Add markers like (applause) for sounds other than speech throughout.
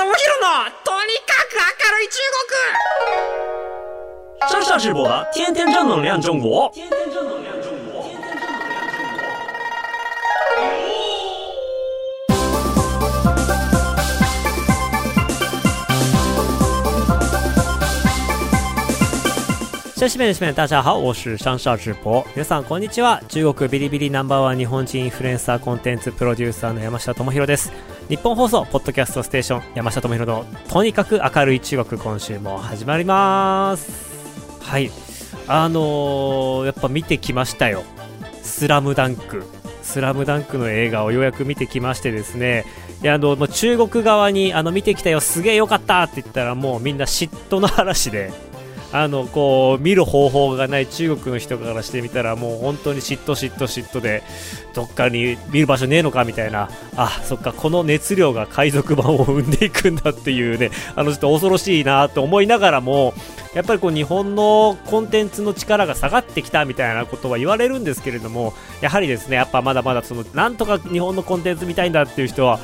智弘のとにかく明るい中国上下直播的天天正能量中国。天天正能量中国。シメシメ大家好，我是上少直播。皆さんこんにちは。中国ビリビリナンバーワン日本人インフルエンサーコンテンツプロデューサーの山下智博です。日本放送ポッドキャストステーション山下智博のとにかく明るい中国今週も始まります。はい。あのー、やっぱ見てきましたよ。スラムダンク。スラムダンクの映画をようやく見てきましてですね、いやあの中国側にあの見てきたよ、すげえよかったって言ったら、もうみんな嫉妬の嵐で、あのこう見る方法がない中国の人からしてみたらもう本当に嫉妬嫉妬嫉妬でどっかに見る場所ねえのかみたいな。あそっかこの熱量が海賊版を生んでいくんだっていうね (laughs) あのちょっと恐ろしいなと思いながらもやっぱりこう日本のコンテンツの力が下がってきたみたいなことは言われるんですけれどもやはりですねやっぱまだまだそのなんとか日本のコンテンツ見たいんだっていう人は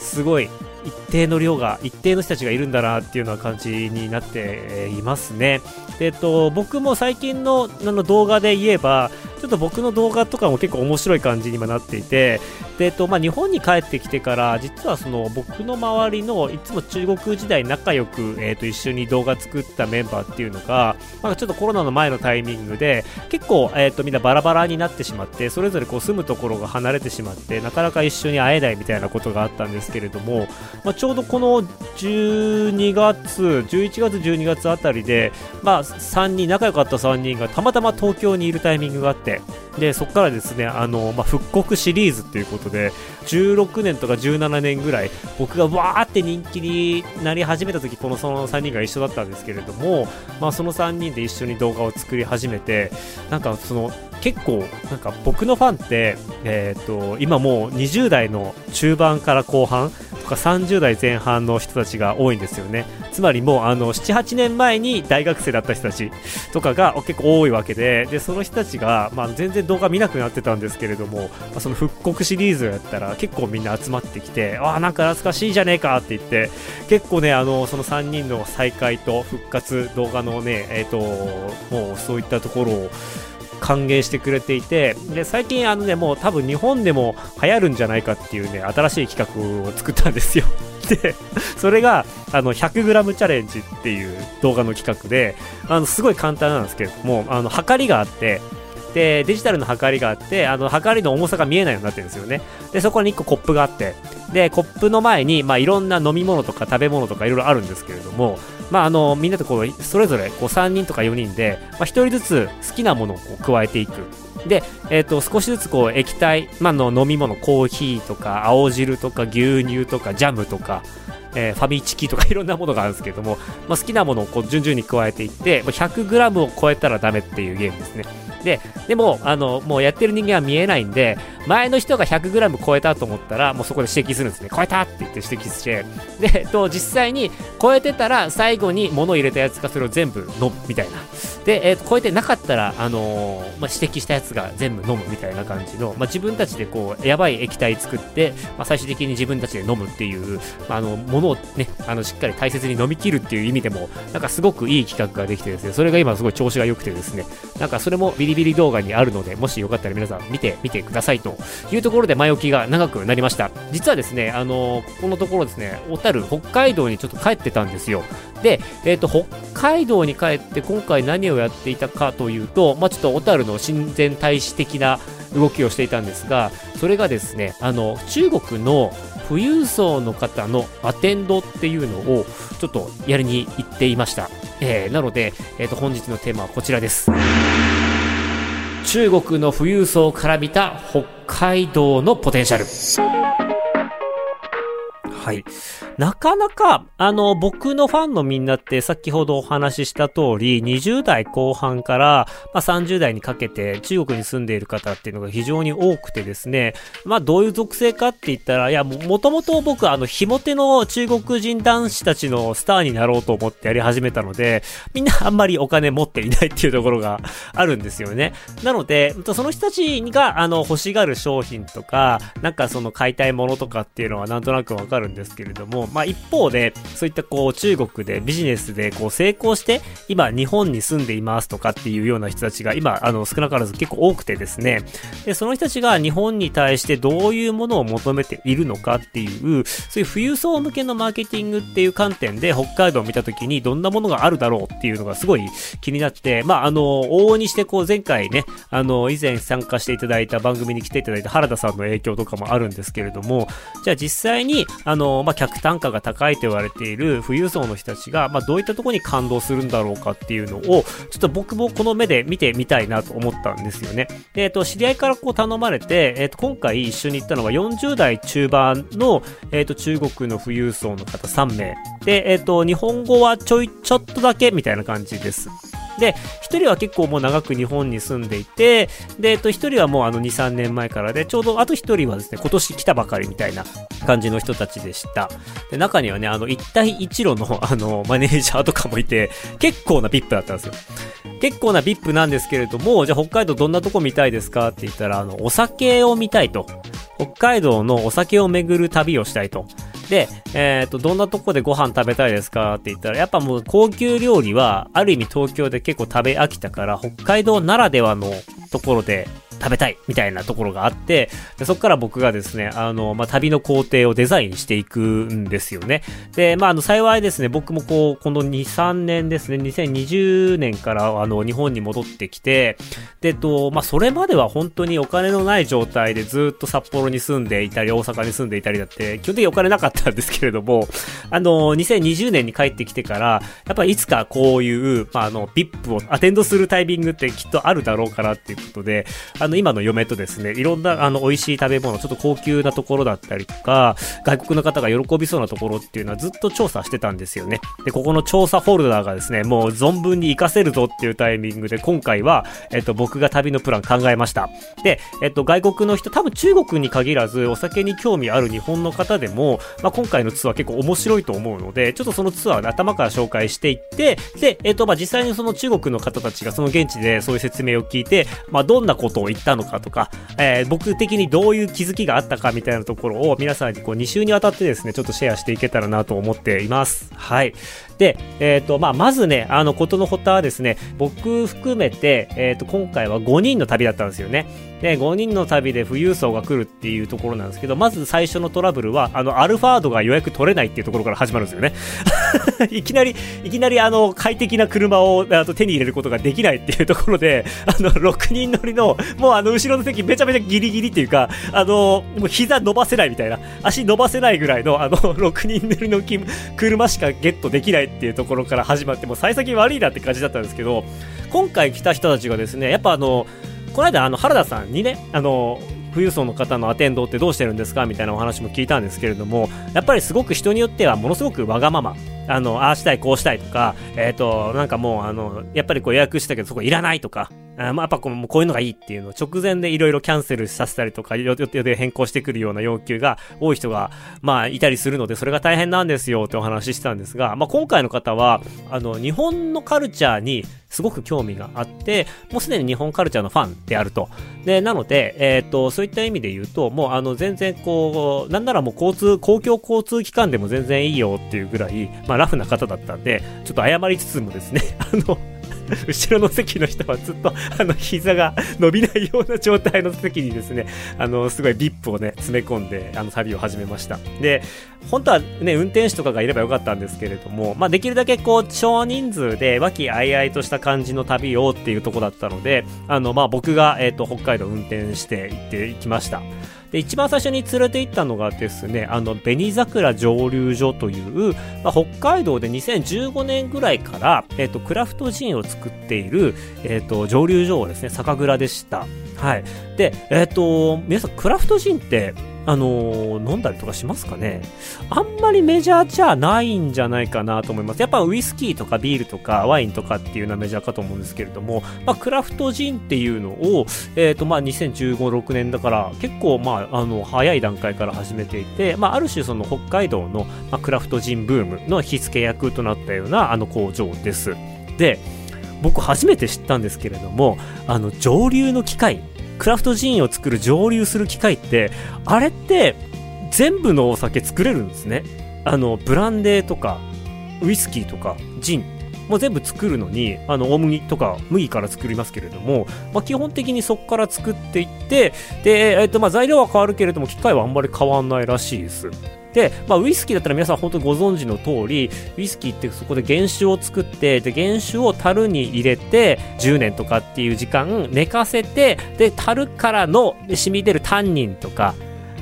すごい一定の量が一定の人たちがいるんだなっていうような感じになっていますね。でえっと、僕も最近のあの動画で言えばちょっと僕の動画とかも結構面白い感じに今なっていてで、とまあ、日本に帰ってきてから実はその僕の周りのいつも中国時代仲良く、えっと、一緒に動画作ったメンバーっていうのが、まあ、ちょっとコロナの前のタイミングで結構、えっと、みんなバラバラになってしまってそれぞれこう住むところが離れてしまってなかなか一緒に会えないみたいなことがあったんですけれども、まあ、ちょうどこの12月11月12月あたりで、まあ、3人仲良かった3人がたまたま東京にいるタイミングがあってでそこからですねあの、まあ、復刻シリーズということで16年とか17年ぐらい僕がわーって人気になり始めた時このその3人が一緒だったんですけれども、まあ、その3人で一緒に動画を作り始めてなんかその結構なんか僕のファンって、えーと、今もう20代の中盤から後半とか30代前半の人たちが多いんですよね。つまりもうあの78年前に大学生だった人たちとかが結構多いわけででその人たちが、まあ、全然動画見なくなってたんですけれども、まあ、その復刻シリーズをやったら結構みんな集まってきてあなんか懐かしいじゃねえかって言って結構ねあのその3人の再会と復活動画のねえ、ー、ともうそういったところを歓迎してくれていてで最近あのねもう多分日本でも流行るんじゃないかっていうね新しい企画を作ったんですよ。(laughs) でそれがあの 100g チャレンジっていう動画の企画であのすごい簡単なんですけれどもあの測りがあってでデジタルの測りがあってあの測りの重さが見えないようになってるんですよね。でそこに1個コップがあってでコップの前に、まあ、いろんな飲み物とか食べ物とかいろいろあるんですけれどもまあ、あのみんなでこうそれぞれこう3人とか4人で、まあ、1人ずつ好きなものをこう加えていく。で、えー、と少しずつこう液体、まあ、の飲み物コーヒーとか青汁とか牛乳とかジャムとかえー、ファミチキとかいろんなものがあるんですけども、まあ、好きなものをこう順々に加えていって 100g を超えたらダメっていうゲームですね。ででもあのもうやってる人間は見えないんで前の人が 100g 超えたと思ったらもうそこで指摘するんですね。超えたって言って指摘して。で、と、実際に超えてたら最後に物を入れたやつがそれを全部飲むみたいな。で、えー、超えてなかったら、あのー、まあ、指摘したやつが全部飲むみたいな感じの、まあ、自分たちでこうやばい液体作って、まあ、最終的に自分たちで飲むっていう、まあ、あのものをねあのしっかり大切に飲み切るっていう意味でもなんかすごくいい企画ができてですねそれが今すごい調子が良くてですねなんかそれもビリビリ動画にあるのでもしよかったら皆さん見てみてくださいというところで前置きが長くなりました。実はですねあのー、このところですね小樽北海道にちょっと帰ってたんですよ。で、えっ、と北海道に帰って今回何ををやっていたかというと、まあ、ちょっと小樽の親善大使的な動きをしていたんですがそれがですねあの中国の富裕層の方のアテンドっていうのをちょっとやりに行っていました、えー、なので、えー、と本日のテーマはこちらです。中国の富裕層から見た北海道のポテンシャル。はい。なかなか、あの、僕のファンのみんなって先ほどお話しした通り、20代後半から、まあ、30代にかけて中国に住んでいる方っていうのが非常に多くてですね、まあ、どういう属性かって言ったら、いや、もともと僕、あの、ひも手の中国人男子たちのスターになろうと思ってやり始めたので、みんなあんまりお金持っていないっていうところがあるんですよね。なので、その人たちが、あの、欲しがる商品とか、なんかその買いたいものとかっていうのはなんとなくわかるんですけれども、まあ一方で、そういったこう中国でビジネスでこう成功して、今日本に住んでいますとかっていうような人たちが今、あの少なからず結構多くてですね、で、その人たちが日本に対してどういうものを求めているのかっていう、そういう富裕層向けのマーケティングっていう観点で北海道を見た時にどんなものがあるだろうっていうのがすごい気になって、まああの、往々にしてこう前回ね、あの、以前参加していただいた番組に来ていただいた原田さんの影響とかもあるんですけれども、じゃあ実際に、あの、まあ、客単価が高いと言われている富裕層の人たちが、まあ、どういったところに感動するんだろうかっていうのを、ちょっと僕もこの目で見てみたいなと思ったんですよね。えっ、ー、と、知り合いからこう頼まれて、えっ、ー、と、今回一緒に行ったのが40代中盤の、えっ、ー、と、中国の富裕層の方3名。で、えっ、と、日本語はちょい、ちょっとだけみたいな感じです。で、一人は結構もう長く日本に住んでいて、で、えっと、一人はもうあの2、3年前からで、ちょうどあと一人はですね、今年来たばかりみたいな感じの人たちでした。で、中にはね、あの、一帯一路のあの、マネージャーとかもいて、結構な VIP だったんですよ。結構な VIP なんですけれども、じゃあ北海道どんなとこ見たいですかって言ったら、あの、お酒を見たいと。北海道のお酒を巡る旅をしたいと。で、えっ、ー、と、どんなとこでご飯食べたいですかって言ったら、やっぱもう高級料理は、ある意味東京で結構食べ飽きたから、北海道ならではのところで食べたいみたいなところがあって、でそこから僕がですね、あの、まあ、旅の工程をデザインしていくんですよね。で、まあ、あの、幸いですね、僕もこう、この2、3年ですね、2020年からあの、日本に戻ってきて、で、と、まあ、それまでは本当にお金のない状態でずっと札幌に住んでいたり、大阪に住んでいたりだって、基本的にお金なかったんですけれども、あの、2020年に帰ってきてから、やっぱりいつかこういう、まあ、あの、VIP をアテンドするタイミングってきっとあるだろうからっていうことで、あの、今の嫁とですね、いろんな、あの、美味しい食べ物、ちょっと高級なところだったりとか、外国の方が喜びそうなところっていうのはずっと調査してたんですよね。で、ここの調査フォルダーがですね、もう存分に活かせるぞっていうタイミングで、今回は、えっと、僕が旅のプラン考えました。で、えっと、外国の人、多分中国に限らず、お酒に興味ある日本の方でも、まあ、今回のツアー結構面白いと思うので、ちょっとそのツアーで頭から紹介していって、で、えっと、まあ、実際にその中国の方たちがその現地でそういう説明を聞いて、まあ、どんなことを言ったのかとか、えー、僕的にどういう気づきがあったかみたいなところを皆さんにこう2週にわたってですね、ちょっとシェアしていけたらなと思っています。はい。で、えっ、ー、と、まあ、まずね、あの、ことの発端はですね、僕含めて、えっ、ー、と、今回は5人の旅だったんですよね。で、5人の旅で富裕層が来るっていうところなんですけど、まず最初のトラブルは、あの、アルファードが予約取れないっていうところから始まるんですよね。(laughs) いきなり、いきなりあの、快適な車をあと手に入れることができないっていうところで、あの、6人乗りの、もうあの、後ろの席めちゃめちゃギリギリっていうか、あの、もう膝伸ばせないみたいな、足伸ばせないぐらいの、あの、6人乗りの車しかゲットできないっていうところから始まって、もう幸先悪いなって感じだったんですけど、今回来た人たちがですね、やっぱあの、この間あの原田さんにね、あの、富裕層の方のアテンドってどうしてるんですかみたいなお話も聞いたんですけれども、やっぱりすごく人によってはものすごくわがまま。あの、ああしたい、こうしたいとか、えっ、ー、と、なんかもう、あの、やっぱりこう予約したけどそこいらないとか、あまあ、やっぱこうこういうのがいいっていうのを直前でいろいろキャンセルさせたりとか、予定変更してくるような要求が多い人が、まあ、いたりするので、それが大変なんですよってお話ししたんですが、まあ、今回の方は、あの、日本のカルチャーにすごく興味があって、もうすでに日本カルチャーのファンであると。で、なので、えっ、ー、と、そういった意味で言うと、もうあの、全然こう、なんならもう交通、公共交通機関でも全然いいよっていうぐらい、まあ、ラフな方だったんで、ちょっと謝りつつもですね、(laughs) あの、(laughs) 後ろの席の人はずっと、あの、膝が伸びないような状態の席にですね、あの、すごい VIP をね、詰め込んで、あの、旅を始めました。で、本当はね、運転手とかがいればよかったんですけれども、まあ、できるだけこう、少人数で和気あいあいとした感じの旅をっていうとこだったので、あの、まあ、僕が、えっ、ー、と、北海道運転して行ってきました。で、一番最初に連れて行ったのがですね、あの、紅桜蒸留所という、まあ、北海道で2015年ぐらいから、えっ、ー、と、クラフトジンを作っている、えっ、ー、と、蒸留所をですね、酒蔵でした。はい。で、えっ、ー、と、皆さん、クラフトジンって、あのー、飲んだりとかしますかね？あんまりメジャーじゃないんじゃないかなと思います。やっぱウイスキーとかビールとかワインとかっていうのはメジャーかと思うんですけれども、まあ、クラフトジンっていうのを、えっ、ー、と、まあ、2015、6年だから結構、まあ、あの、早い段階から始めていて、まあ、ある種その北海道の、まあ、クラフトジンブームの火付け役となったようなあの工場です。で、僕初めて知ったんですけれども、あの、蒸留の機械、クラフトジーンを作る蒸留する機械って、あれって、全部のお酒作れるんですね。あの、ブランデーとか、ウイスキーとか、ジン、もう全部作るのに、あの、大麦とか麦から作りますけれども、まあ、基本的にそこから作っていって、で、えっと、まあ、材料は変わるけれども、機械はあんまり変わんないらしいです。で、まあ、ウイスキーだったら皆さん本当にご存知の通り、ウイスキーってそこで原酒を作って、で、原酒を樽に入れて、10年とかっていう時間寝かせて、で、樽からの染み出るタンニンとか、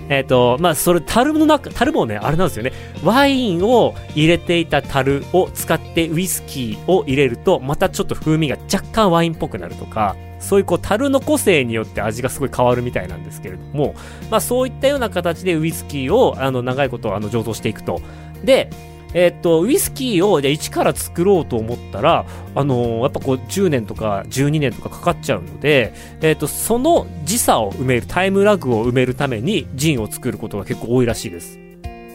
えっ、ー、と、まあ、それ、樽の中、樽もね、あれなんですよね。ワインを入れていた樽を使ってウイスキーを入れると、またちょっと風味が若干ワインっぽくなるとか、そういうこう、樽の個性によって味がすごい変わるみたいなんですけれども、まあ、そういったような形でウイスキーを、あの、長いことあの、醸造していくと。で、えっと、ウイスキーをじゃ一から作ろうと思ったら、あのー、やっぱこう10年とか12年とかかかっちゃうので、えっと、その時差を埋める、タイムラグを埋めるためにジンを作ることが結構多いらしいです。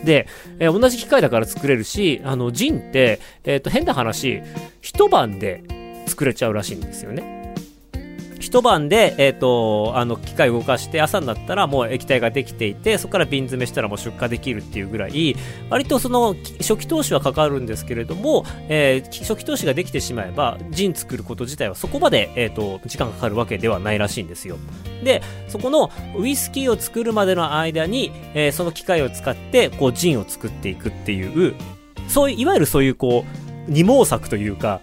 で、えー、同じ機械だから作れるし、あの、ジンって、えっと、変な話、一晩で作れちゃうらしいんですよね。一晩で、え、ー、と、あの、機械を動かして、朝になったらもう液体ができていて、そこから瓶詰めしたらもう出荷できるっていうぐらい、割とその、初期投資はかかるんですけれども、えー、初期投資ができてしまえば、ジン作ること自体はそこまで、えっ、ー、と、時間がかかるわけではないらしいんですよ。で、そこのウイスキーを作るまでの間に、えー、その機械を使って、こう、ジンを作っていくっていう、そういう、いわゆるそういうこう、二毛作というか、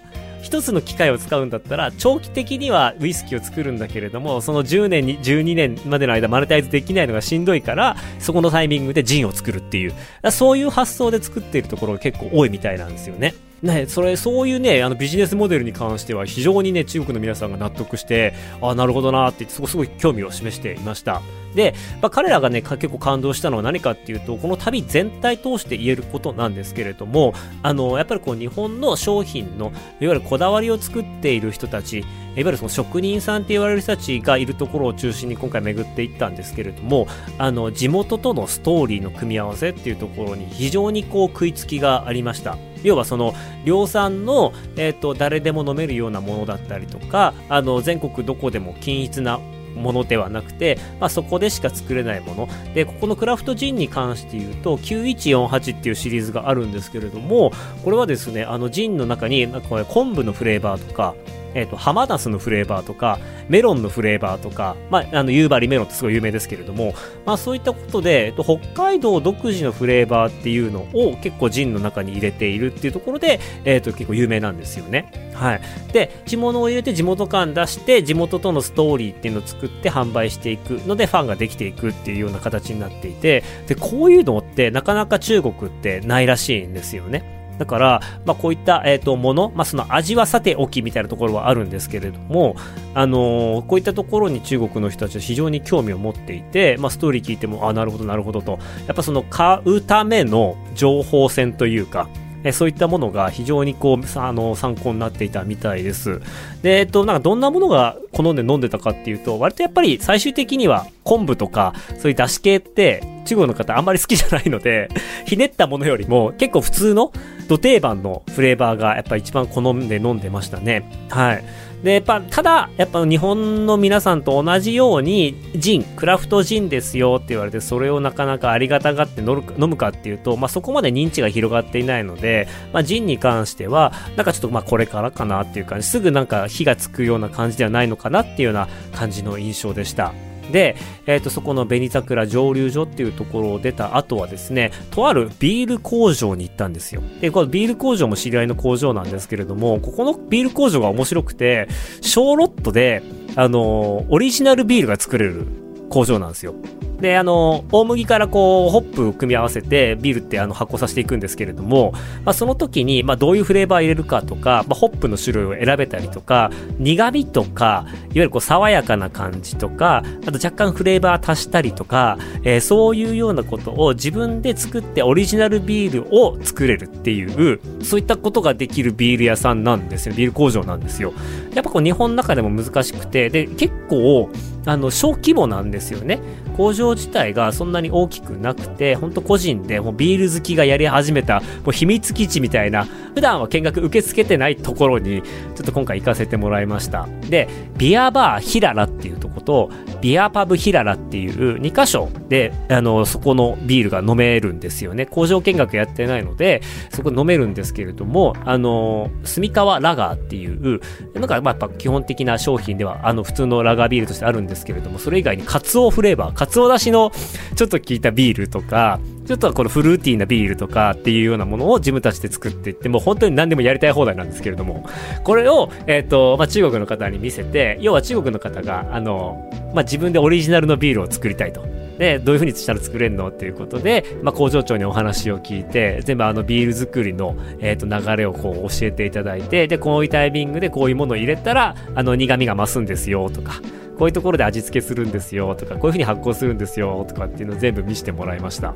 一つの機械を使うんだったら、長期的にはウイスキーを作るんだけれども、その10年に、12年までの間マネタイズできないのがしんどいから、そこのタイミングでジンを作るっていう、そういう発想で作っているところが結構多いみたいなんですよね。ね、それ、そういうね、あのビジネスモデルに関しては非常にね、中国の皆さんが納得して、ああ、なるほどなってすごすごい興味を示していました。で、まあ、彼らがね、結構感動したのは何かっていうと、この旅全体通して言えることなんですけれども、あの、やっぱりこう日本の商品の、いわゆるこだわりを作っている人たち、いわゆるその職人さんって言われる人たちがいるところを中心に今回巡っていったんですけれども、あの、地元とのストーリーの組み合わせっていうところに非常にこう食いつきがありました。要はその量産の、えっ、ー、と誰でも飲めるようなものだったりとかあの全国どこでも均一なものではなくて、まあ、そこでしか作れないもの。で、ここのクラフトジンに関して言うと、9148っていうシリーズがあるんですけれども、これはですね、あのジンの中に、なんか昆布のフレーバーとか、えっ、ー、と、ハマナスのフレーバーとか、メロンのフレーバーとか、まあ、あの、夕張メロンってすごい有名ですけれども、まあ、そういったことで、えっと、北海道独自のフレーバーっていうのを結構ジンの中に入れているっていうところで、えっと、結構有名なんですよね。はい。で、地物を入れて地元感出して、地元とのストーリーっていうのを作って販売していくので、ファンができていくっていうような形になっていて、で、こういうのってなかなか中国ってないらしいんですよね。だから、まあ、こういった、えっ、ー、と、もの、まあ、その味はさておきみたいなところはあるんですけれども、あのー、こういったところに中国の人たちは非常に興味を持っていて、まあ、ストーリー聞いても、あ、なるほど、なるほどと、やっぱその買うための情報戦というか、えそういったものが非常にこうあの参考になっていたみたいです。で、えっと、なんかどんなものが好んで飲んでたかっていうと、割とやっぱり最終的には昆布とか、そういう出汁系って中国の方あんまり好きじゃないので、(laughs) ひねったものよりも結構普通の土定番のフレーバーがやっぱ一番好んで飲んでましたね。はい。で、やっぱ、ただ、やっぱ日本の皆さんと同じように、ジン、クラフトジンですよって言われて、それをなかなかありがたがって飲むかっていうと、まあ、そこまで認知が広がっていないので、まあ、ジンに関しては、なんかちょっとまあこれからかなっていう感じ、すぐなんか火がつくような感じではないのかなっていうような感じの印象でした。で、えっ、ー、と、そこの紅桜蒸留所っていうところを出た後はですね、とあるビール工場に行ったんですよ。で、このビール工場も知り合いの工場なんですけれども、ここのビール工場が面白くて、小ロットで、あのー、オリジナルビールが作れる工場なんですよ。で、あの、大麦からこう、ホップを組み合わせて、ビールってあの、発酵させていくんですけれども、まあ、その時に、まあ、どういうフレーバー入れるかとか、まあ、ホップの種類を選べたりとか、苦味とか、いわゆるこう、爽やかな感じとか、あと若干フレーバー足したりとか、えー、そういうようなことを自分で作ってオリジナルビールを作れるっていう、そういったことができるビール屋さんなんですよ。ビール工場なんですよ。やっぱこう、日本の中でも難しくて、で、結構、あの、小規模なんですよね。工場自体がそんなに大きくなくて、ほんと個人でもうビール好きがやり始めた、もう秘密基地みたいな、普段は見学受け付けてないところに、ちょっと今回行かせてもらいました。で、ビアバーヒララっていうとこと、ビアパブヒララっていう2箇所で、あの、そこのビールが飲めるんですよね。工場見学やってないので、そこ飲めるんですけれども、あの、住川ラガーっていう、なんかまあやっぱ基本的な商品では、あの普通のラガービールとしてあるんですけれども、それ以外にカツオフレーバー、カツオ出しのちょっと効いたビールとか、ちょっとこのフルーティーなビールとかっていうようなものを自分たちで作っていって、もう本当に何でもやりたい放題なんですけれども、これを、えっ、ー、と、まあ、中国の方に見せて、要は中国の方が、あの、まあ、自分でオリジナルのビールを作りたいと。で、どういう風にしたら作れるのっていうことで、まあ、工場長にお話を聞いて、全部あのビール作りの、えっ、ー、と、流れをこう教えていただいて、で、こういうタイミングでこういうものを入れたら、あの、苦味が増すんですよ、とか、こういうところで味付けするんですよとか、こういう風に発酵するんですよとかっていうのを全部見せてもらいました。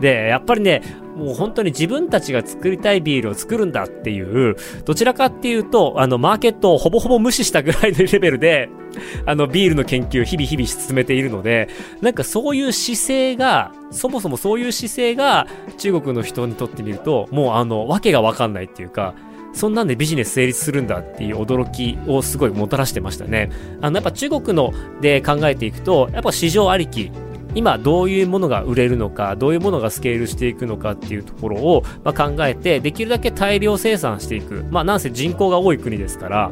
で、やっぱりね、もう本当に自分たちが作りたいビールを作るんだっていう、どちらかっていうと、あの、マーケットをほぼほぼ無視したぐらいのレベルで、あの、ビールの研究日々日々進めているので、なんかそういう姿勢が、そもそもそういう姿勢が中国の人にとってみると、もうあの、わけがわかんないっていうか、そんなんでビジネス成立するんだっていう驚きをすごいもたらしてましたね。あの、やっぱ中国ので考えていくと、やっぱ市場ありき今どういうものが売れるのか、どういうものがスケールしていくのかっていうところを、ま考えて、できるだけ大量生産していく。まあなんせ人口が多い国ですから、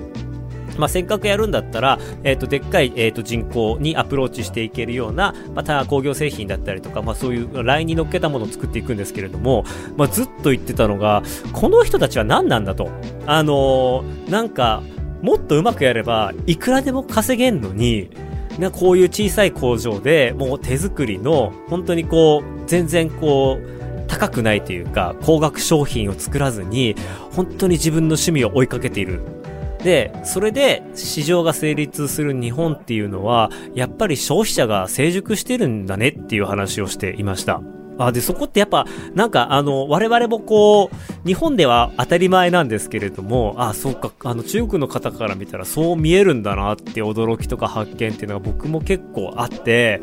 まあ、せっかくやるんだったら、えっ、ー、と、でっかい、えっ、ー、と、人口にアプローチしていけるような、また工業製品だったりとか、まあ、そういうラインに乗っけたものを作っていくんですけれども、まあ、ずっと言ってたのが、この人たちは何なんだと。あのー、なんか、もっとうまくやれば、いくらでも稼げんのに、なこういう小さい工場でもう手作りの本当にこう全然こう高くないというか高額商品を作らずに本当に自分の趣味を追いかけているで、それで市場が成立する日本っていうのは、やっぱり消費者が成熟してるんだねっていう話をしていました。あ、で、そこってやっぱ、なんか、あの、我々もこう、日本では当たり前なんですけれども、あ、そうか、あの、中国の方から見たらそう見えるんだなって驚きとか発見っていうのが僕も結構あって、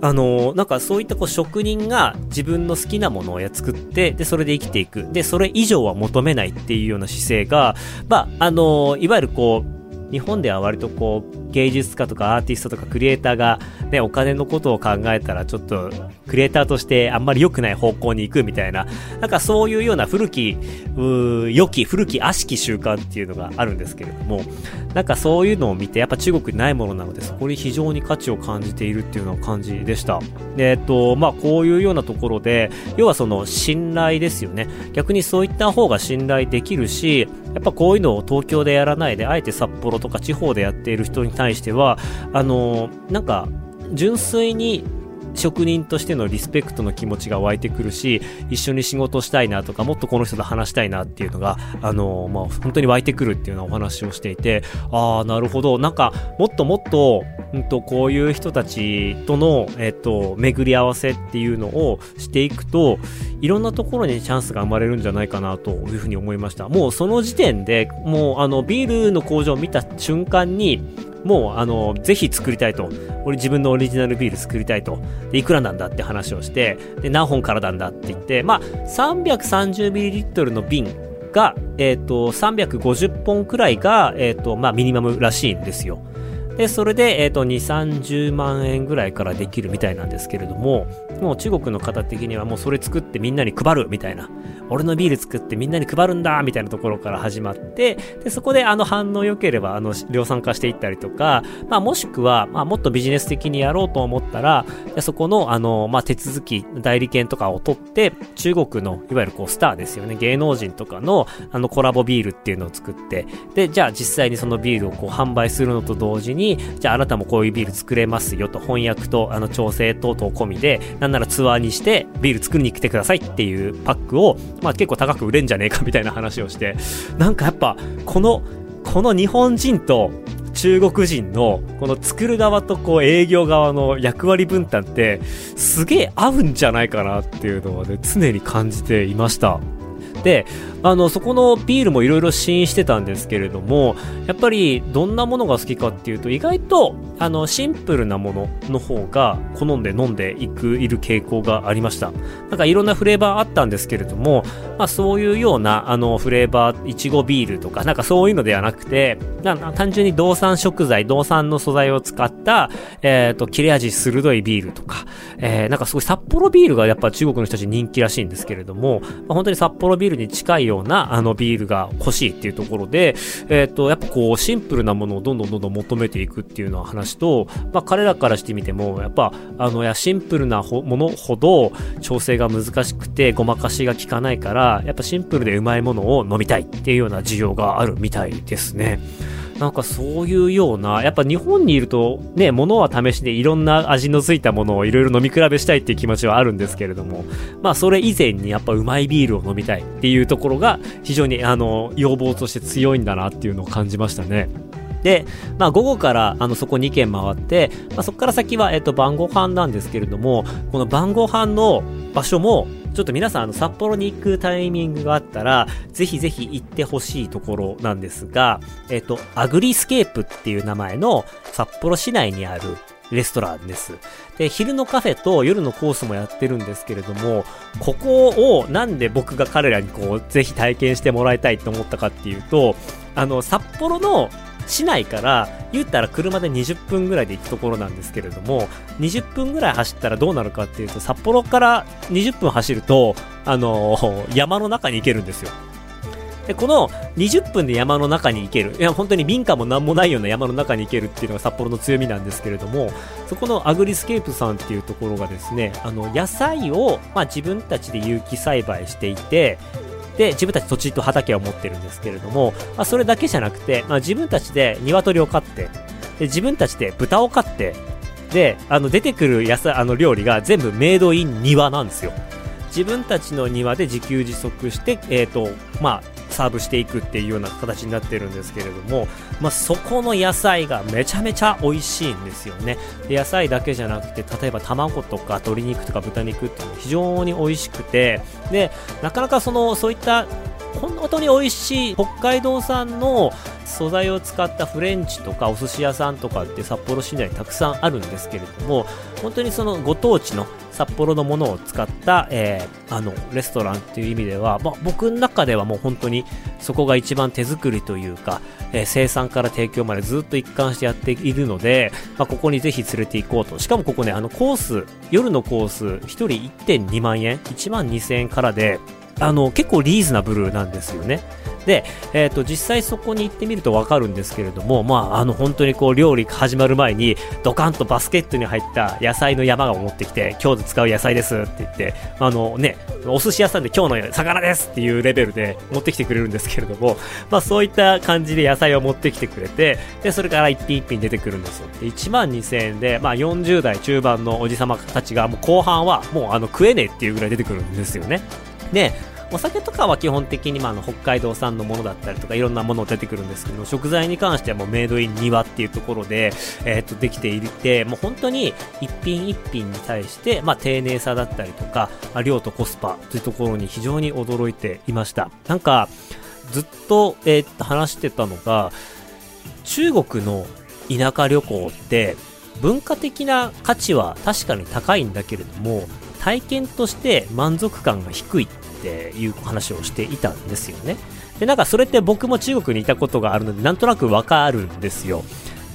あの、なんかそういったこう、職人が自分の好きなものを作って、で、それで生きていく。で、それ以上は求めないっていうような姿勢が、まあ、あの、いわゆるこう、日本では割とこう芸術家とかアーティストとかクリエイターがね、お金のことを考えたらちょっとクリエイターとしてあんまり良くない方向に行くみたいな、なんかそういうような古き、良き、古き悪しき習慣っていうのがあるんですけれども、なんかそういうのを見てやっぱ中国にないものなのでそこに非常に価値を感じているっていうような感じでした。で、えっと、まあこういうようなところで、要はその信頼ですよね。逆にそういった方が信頼できるし、やっぱこういうのを東京でやらないで、あえて札幌とか地方でやっている人に対対しては、あの、なんか、純粋に職人としてのリスペクトの気持ちが湧いてくるし、一緒に仕事したいなとか、もっとこの人と話したいなっていうのが、あのまあ、本当に湧いてくるっていうようなお話をしていて、ああ、なるほど。なんか、もっともっと、うんと、こういう人たちとの、えっと、巡り合わせっていうのをしていくと、いろんなところにチャンスが生まれるんじゃないかなというふうに思いました。もうその時点で、もうあの、ビールの工場を見た瞬間に、もう、あの、ぜひ作りたいと。俺自分のオリジナルビール作りたいと。で、いくらなんだって話をして、で、何本からなんだって言って、まあ、330ml の瓶が、え、ー、と、350本くらいが、え、ー、と、まあ、ミニマムらしいんですよ。で、それで、えっ、ー、と、2、30万円ぐらいからできるみたいなんですけれども、もう中国の方的にはもうそれ作ってみんなに配るみたいな、俺のビール作ってみんなに配るんだみたいなところから始まって、で、そこであの反応良ければ、あの、量産化していったりとか、まあもしくは、まあもっとビジネス的にやろうと思ったら、そこの、あの、まあ手続き、代理権とかを取って、中国の、いわゆるこうスターですよね、芸能人とかの、あのコラボビールっていうのを作って、で、じゃあ実際にそのビールをこう販売するのと同時に、にじゃああなたもこういうビール作れますよと、翻訳とあの調整等々込みで、なんならツアーにしてビール作りに来てくださいっていうパックを、まあ結構高く売れんじゃねえかみたいな話をして、なんかやっぱ、この、この日本人と中国人のこの作る側とこう営業側の役割分担ってすげえ合うんじゃないかなっていうのはね常に感じていました。で、あの、そこのビールもいろいろ試飲してたんですけれども、やっぱりどんなものが好きかっていうと、意外と、あの、シンプルなものの方が好んで飲んでいく、いる傾向がありました。なんかいろんなフレーバーあったんですけれども、まあそういうような、あの、フレーバー、いちごビールとか、なんかそういうのではなくて、単純に動産食材、動産の素材を使った、えっ、ー、と、切れ味鋭いビールとか、えー、なんかすごい札幌ビールがやっぱ中国の人たち人気らしいんですけれども、まあ、本当に札幌ビールに近いような、あの、ビールが欲しいっていうところで、えっ、ー、と、やっぱこう、シンプルなものをどんどんどんどん求めていくっていうのは話と、まあ、彼らからしてみても、やっぱ、あの、や、シンプルなものほど調整が難しくて、ごまかしが効かないから、やっぱシンプルでうまいものを飲みたいっていうような需要があるみたいですね。なんかそういうような、やっぱ日本にいるとね、物は試しでいろんな味のついたものをいろいろ飲み比べしたいっていう気持ちはあるんですけれども、まあそれ以前にやっぱうまいビールを飲みたいっていうところが非常にあの、要望として強いんだなっていうのを感じましたね。で、まあ、午後から、あの、そこ2軒回って、まあ、そこから先は、えっと、晩ご飯なんですけれども、この晩ご飯の場所も、ちょっと皆さん、あの、札幌に行くタイミングがあったら、ぜひぜひ行ってほしいところなんですが、えっと、アグリスケープっていう名前の札幌市内にあるレストランです。で、昼のカフェと夜のコースもやってるんですけれども、ここをなんで僕が彼らにこう、ぜひ体験してもらいたいと思ったかっていうと、あの、札幌の市内から言ったら車で20分ぐらいで行くところなんですけれども20分ぐらい走ったらどうなるかっていうと札幌から20分走るとあのー、山の中に行けるんですよ。でこの20分で山の中に行ける。いや本当に民家も何もないような山の中に行けるっていうのが札幌の強みなんですけれどもそこのアグリスケープさんっていうところがですねあの野菜を、まあ、自分たちで有機栽培していてで、自分たち土地と畑を持ってるんですけれども、まあ、それだけじゃなくて、まあ、自分たちで鶏を飼って、で、自分たちで豚を飼って、で、あの、出てくる野菜、あの、料理が全部メイドイン庭なんですよ。自分たちの庭で自給自足して、えっ、ー、と、まあ、サーブしていくっていうような形になってるんですけれども、まあ、そこの野菜がめちゃめちゃ美味しいんですよね。で野菜だけじゃなくて例えば卵とか鶏肉とか豚肉っていうのは非常に美味しくてでなかなかそのそういった本当に美味しい北海道産の素材を使ったフレンチとかお寿司屋さんとかって札幌市内にたくさんあるんですけれども本当にそのご当地の札幌のものを使った、えー、あのレストランっていう意味では、ま、僕の中ではもう本当にそこが一番手作りというか、えー、生産から提供までずっと一貫してやっているので、まあ、ここにぜひ連れて行こうと。しかもここねあのコース夜のコース1人1.2万円？1万2000円からであの、結構リーズナブルなんですよね。で、えっ、ー、と、実際そこに行ってみるとわかるんですけれども、まあ、あの、本当にこう、料理始まる前に、ドカンとバスケットに入った野菜の山が持ってきて、今日で使う野菜ですって言って、あのね、お寿司屋さんで今日の魚ですっていうレベルで持ってきてくれるんですけれども、まあ、そういった感じで野菜を持ってきてくれて、で、それから一品一品出てくるんですよ。で、1万2000円で、まあ、40代中盤のおじさまたちが、もう後半は、もうあの、食えねえっていうぐらい出てくるんですよね。で、お酒とかは基本的に、まあ、の北海道産のものだったりとかいろんなもの出てくるんですけど食材に関してはもうメイドイン庭っていうところで、えー、っとできていてもう本当に一品一品に対して、まあ、丁寧さだったりとか、量とコスパというところに非常に驚いていました。なんかずっと、えー、話してたのが中国の田舎旅行って文化的な価値は確かに高いんだけれども体験として満足感が低い。っていう話をしていたんですよね。で、なんかそれって僕も中国にいたことがあるので、なんとなくわかるんですよ。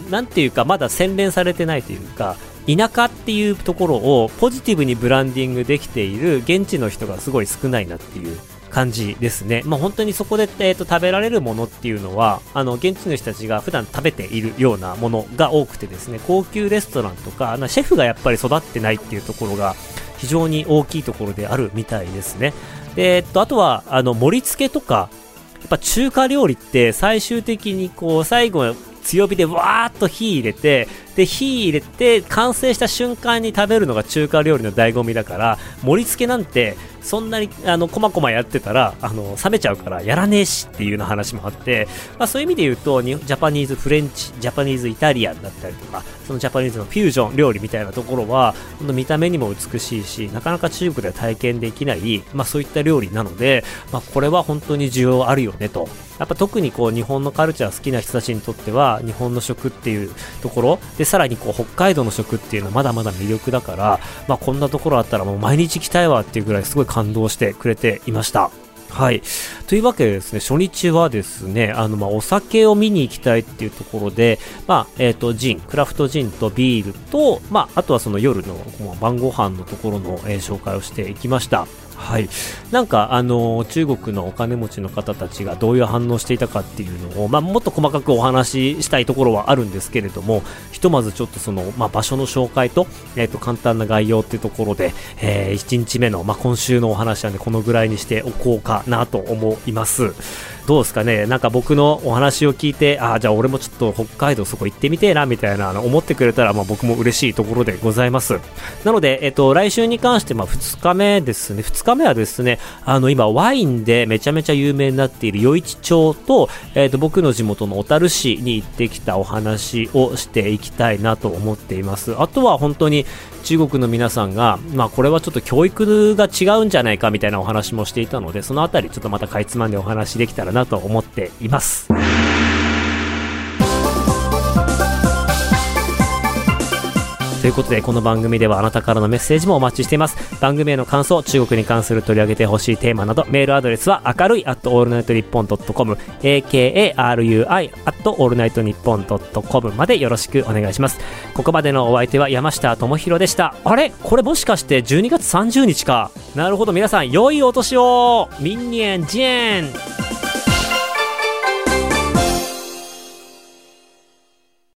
なんていうか、まだ洗練されてないというか、田舎っていうところをポジティブにブランディングできている現地の人がすごい少ないなっていう感じですね。まあ、本当にそこで、えーと、食べられるものっていうのは、あの、現地の人たちが普段食べているようなものが多くてですね、高級レストランとか、あのシェフがやっぱり育ってないっていうところが非常に大きいところであるみたいですね。で、えっと、あとは、あの、盛り付けとか、やっぱ中華料理って最終的にこう、最後強火でわーっと火入れて、で、火入れて完成した瞬間に食べるのが中華料理の醍醐味だから、盛り付けなんてそんなに、あの、こまこまやってたら、あの、冷めちゃうからやらねえしっていうような話もあって、まあそういう意味で言うと、ジャパニーズフレンチ、ジャパニーズイタリアンだったりとか、そのジャパニーズのフュージョン料理みたいなところは、見た目にも美しいし、なかなか中国では体験できない、まあそういった料理なので、まあこれは本当に需要あるよねと。やっぱ特にこう日本のカルチャー好きな人たちにとっては日本の食っていうところでさらにこう北海道の食っていうのはまだまだ魅力だから、まあ、こんなところあったらもう毎日行きたいわっていうぐらいすごい感動してくれていましたはい。というわけでですね、初日はですね、あの、ま、お酒を見に行きたいっていうところで、まあ、えっ、ー、と、ジン、クラフトジンとビールと、まあ、あとはその夜の、晩ご飯のところの、えー、紹介をしていきました。はい、なんかあの中国のお金持ちの方たちがどういう反応していたかっていうのを、まあ、もっと細かくお話ししたいところはあるんですけれどもひとまずちょっとその、まあ、場所の紹介と,、えー、と簡単な概要っていうところで、えー、1日目の、まあ、今週のお話はねこのぐらいにしておこうかなと思います。どうですかね、なんか僕のお話を聞いて、ああ、じゃあ俺もちょっと北海道そこ行ってみてえな、みたいなの思ってくれたら、まあ僕も嬉しいところでございます。なので、えっと、来週に関して、まあ2日目ですね、2日目はですね、あの、今ワインでめちゃめちゃ有名になっている余市町と、えっと、僕の地元の小樽市に行ってきたお話をしていきたいなと思っています。あとは本当に中国の皆さんが、まあこれはちょっと教育が違うんじゃないかみたいなお話もしていたので、その辺りちょっとまたかいつまんでお話できたらなと思っています。ということで、この番組ではあなたからのメッセージもお待ちしています。番組への感想、中国に関する取り上げてほしいテーマなど、メールアドレスは明るい at allnightnippon.com、akarui at allnightnippon.com までよろしくお願いします。ここまでのお相手は山下智博でした。あれ？これもしかして12月30日かなるほど、皆さん、良いお年をミンニエンジェン